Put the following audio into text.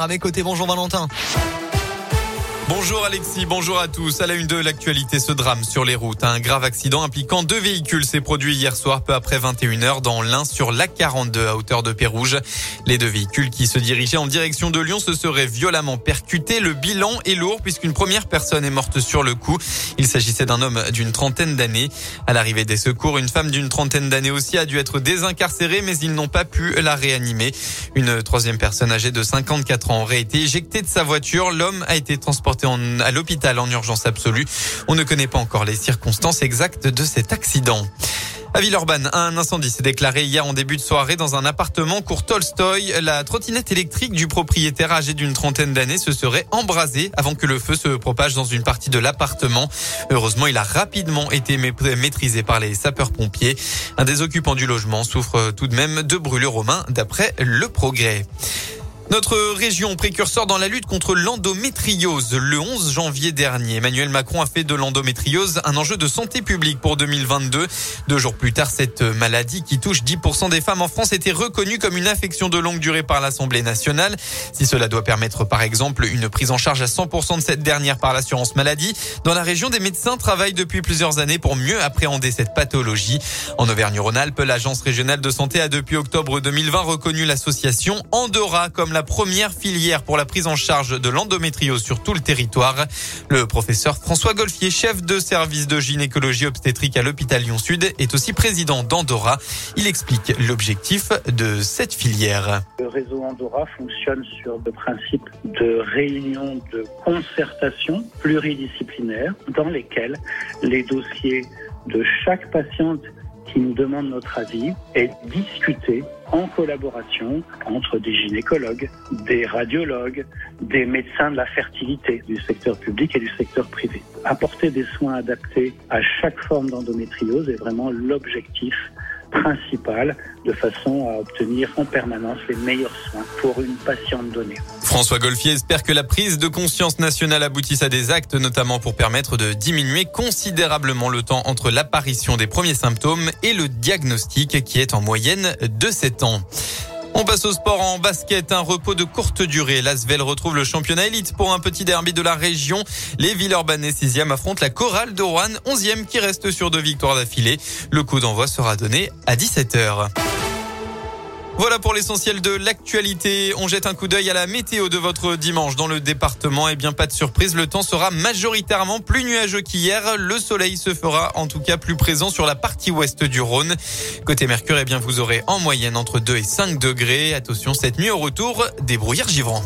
à mes côtés. Bonjour Valentin. Bonjour Alexis, bonjour à tous. À la une de l'actualité, ce drame sur les routes. Un grave accident impliquant deux véhicules s'est produit hier soir peu après 21h dans l'un sur l'A42 à hauteur de Pérouge. Les deux véhicules qui se dirigeaient en direction de Lyon se seraient violemment percutés. Le bilan est lourd puisqu'une première personne est morte sur le coup. Il s'agissait d'un homme d'une trentaine d'années. À l'arrivée des secours, une femme d'une trentaine d'années aussi a dû être désincarcérée mais ils n'ont pas pu la réanimer. Une troisième personne âgée de 54 ans aurait été éjectée de sa voiture. L'homme a été transporté à l'hôpital en urgence absolue. On ne connaît pas encore les circonstances exactes de cet accident. À Villeurbanne, un incendie s'est déclaré hier en début de soirée dans un appartement court Tolstoy. La trottinette électrique du propriétaire âgé d'une trentaine d'années se serait embrasée avant que le feu se propage dans une partie de l'appartement. Heureusement, il a rapidement été maîtrisé par les sapeurs-pompiers. Un des occupants du logement souffre tout de même de brûlures aux mains d'après le progrès. Notre région précurseur dans la lutte contre l'endométriose. Le 11 janvier dernier, Emmanuel Macron a fait de l'endométriose un enjeu de santé publique pour 2022. Deux jours plus tard, cette maladie qui touche 10% des femmes en France était reconnue comme une infection de longue durée par l'Assemblée nationale. Si cela doit permettre par exemple une prise en charge à 100% de cette dernière par l'assurance maladie, dans la région des médecins travaillent depuis plusieurs années pour mieux appréhender cette pathologie. En Auvergne-Rhône-Alpes, l'agence régionale de santé a depuis octobre 2020 reconnu l'association Andorra comme la première filière pour la prise en charge de l'endométriose sur tout le territoire. Le professeur François Golfier, chef de service de gynécologie obstétrique à l'hôpital Lyon-Sud, est aussi président d'Andorra. Il explique l'objectif de cette filière. Le réseau Andorra fonctionne sur le principe de réunion de concertation pluridisciplinaire dans lesquelles les dossiers de chaque patiente qui nous demande notre avis est discuté en collaboration entre des gynécologues, des radiologues, des médecins de la fertilité du secteur public et du secteur privé. Apporter des soins adaptés à chaque forme d'endométriose est vraiment l'objectif principal de façon à obtenir en permanence les meilleurs soins pour une patiente donnée. François Golfier espère que la prise de conscience nationale aboutisse à des actes, notamment pour permettre de diminuer considérablement le temps entre l'apparition des premiers symptômes et le diagnostic qui est en moyenne de 7 ans. On passe au sport en basket, un repos de courte durée. L'Asvel retrouve le championnat élite pour un petit derby de la région. Les Villeurbanais 6e affrontent la chorale de Rouen 11e qui reste sur deux victoires d'affilée. Le coup d'envoi sera donné à 17h. Voilà pour l'essentiel de l'actualité. On jette un coup d'œil à la météo de votre dimanche dans le département. Eh bien, pas de surprise. Le temps sera majoritairement plus nuageux qu'hier. Le soleil se fera en tout cas plus présent sur la partie ouest du Rhône. Côté Mercure, eh bien, vous aurez en moyenne entre 2 et 5 degrés. Attention, cette nuit au retour, des brouillards givrants.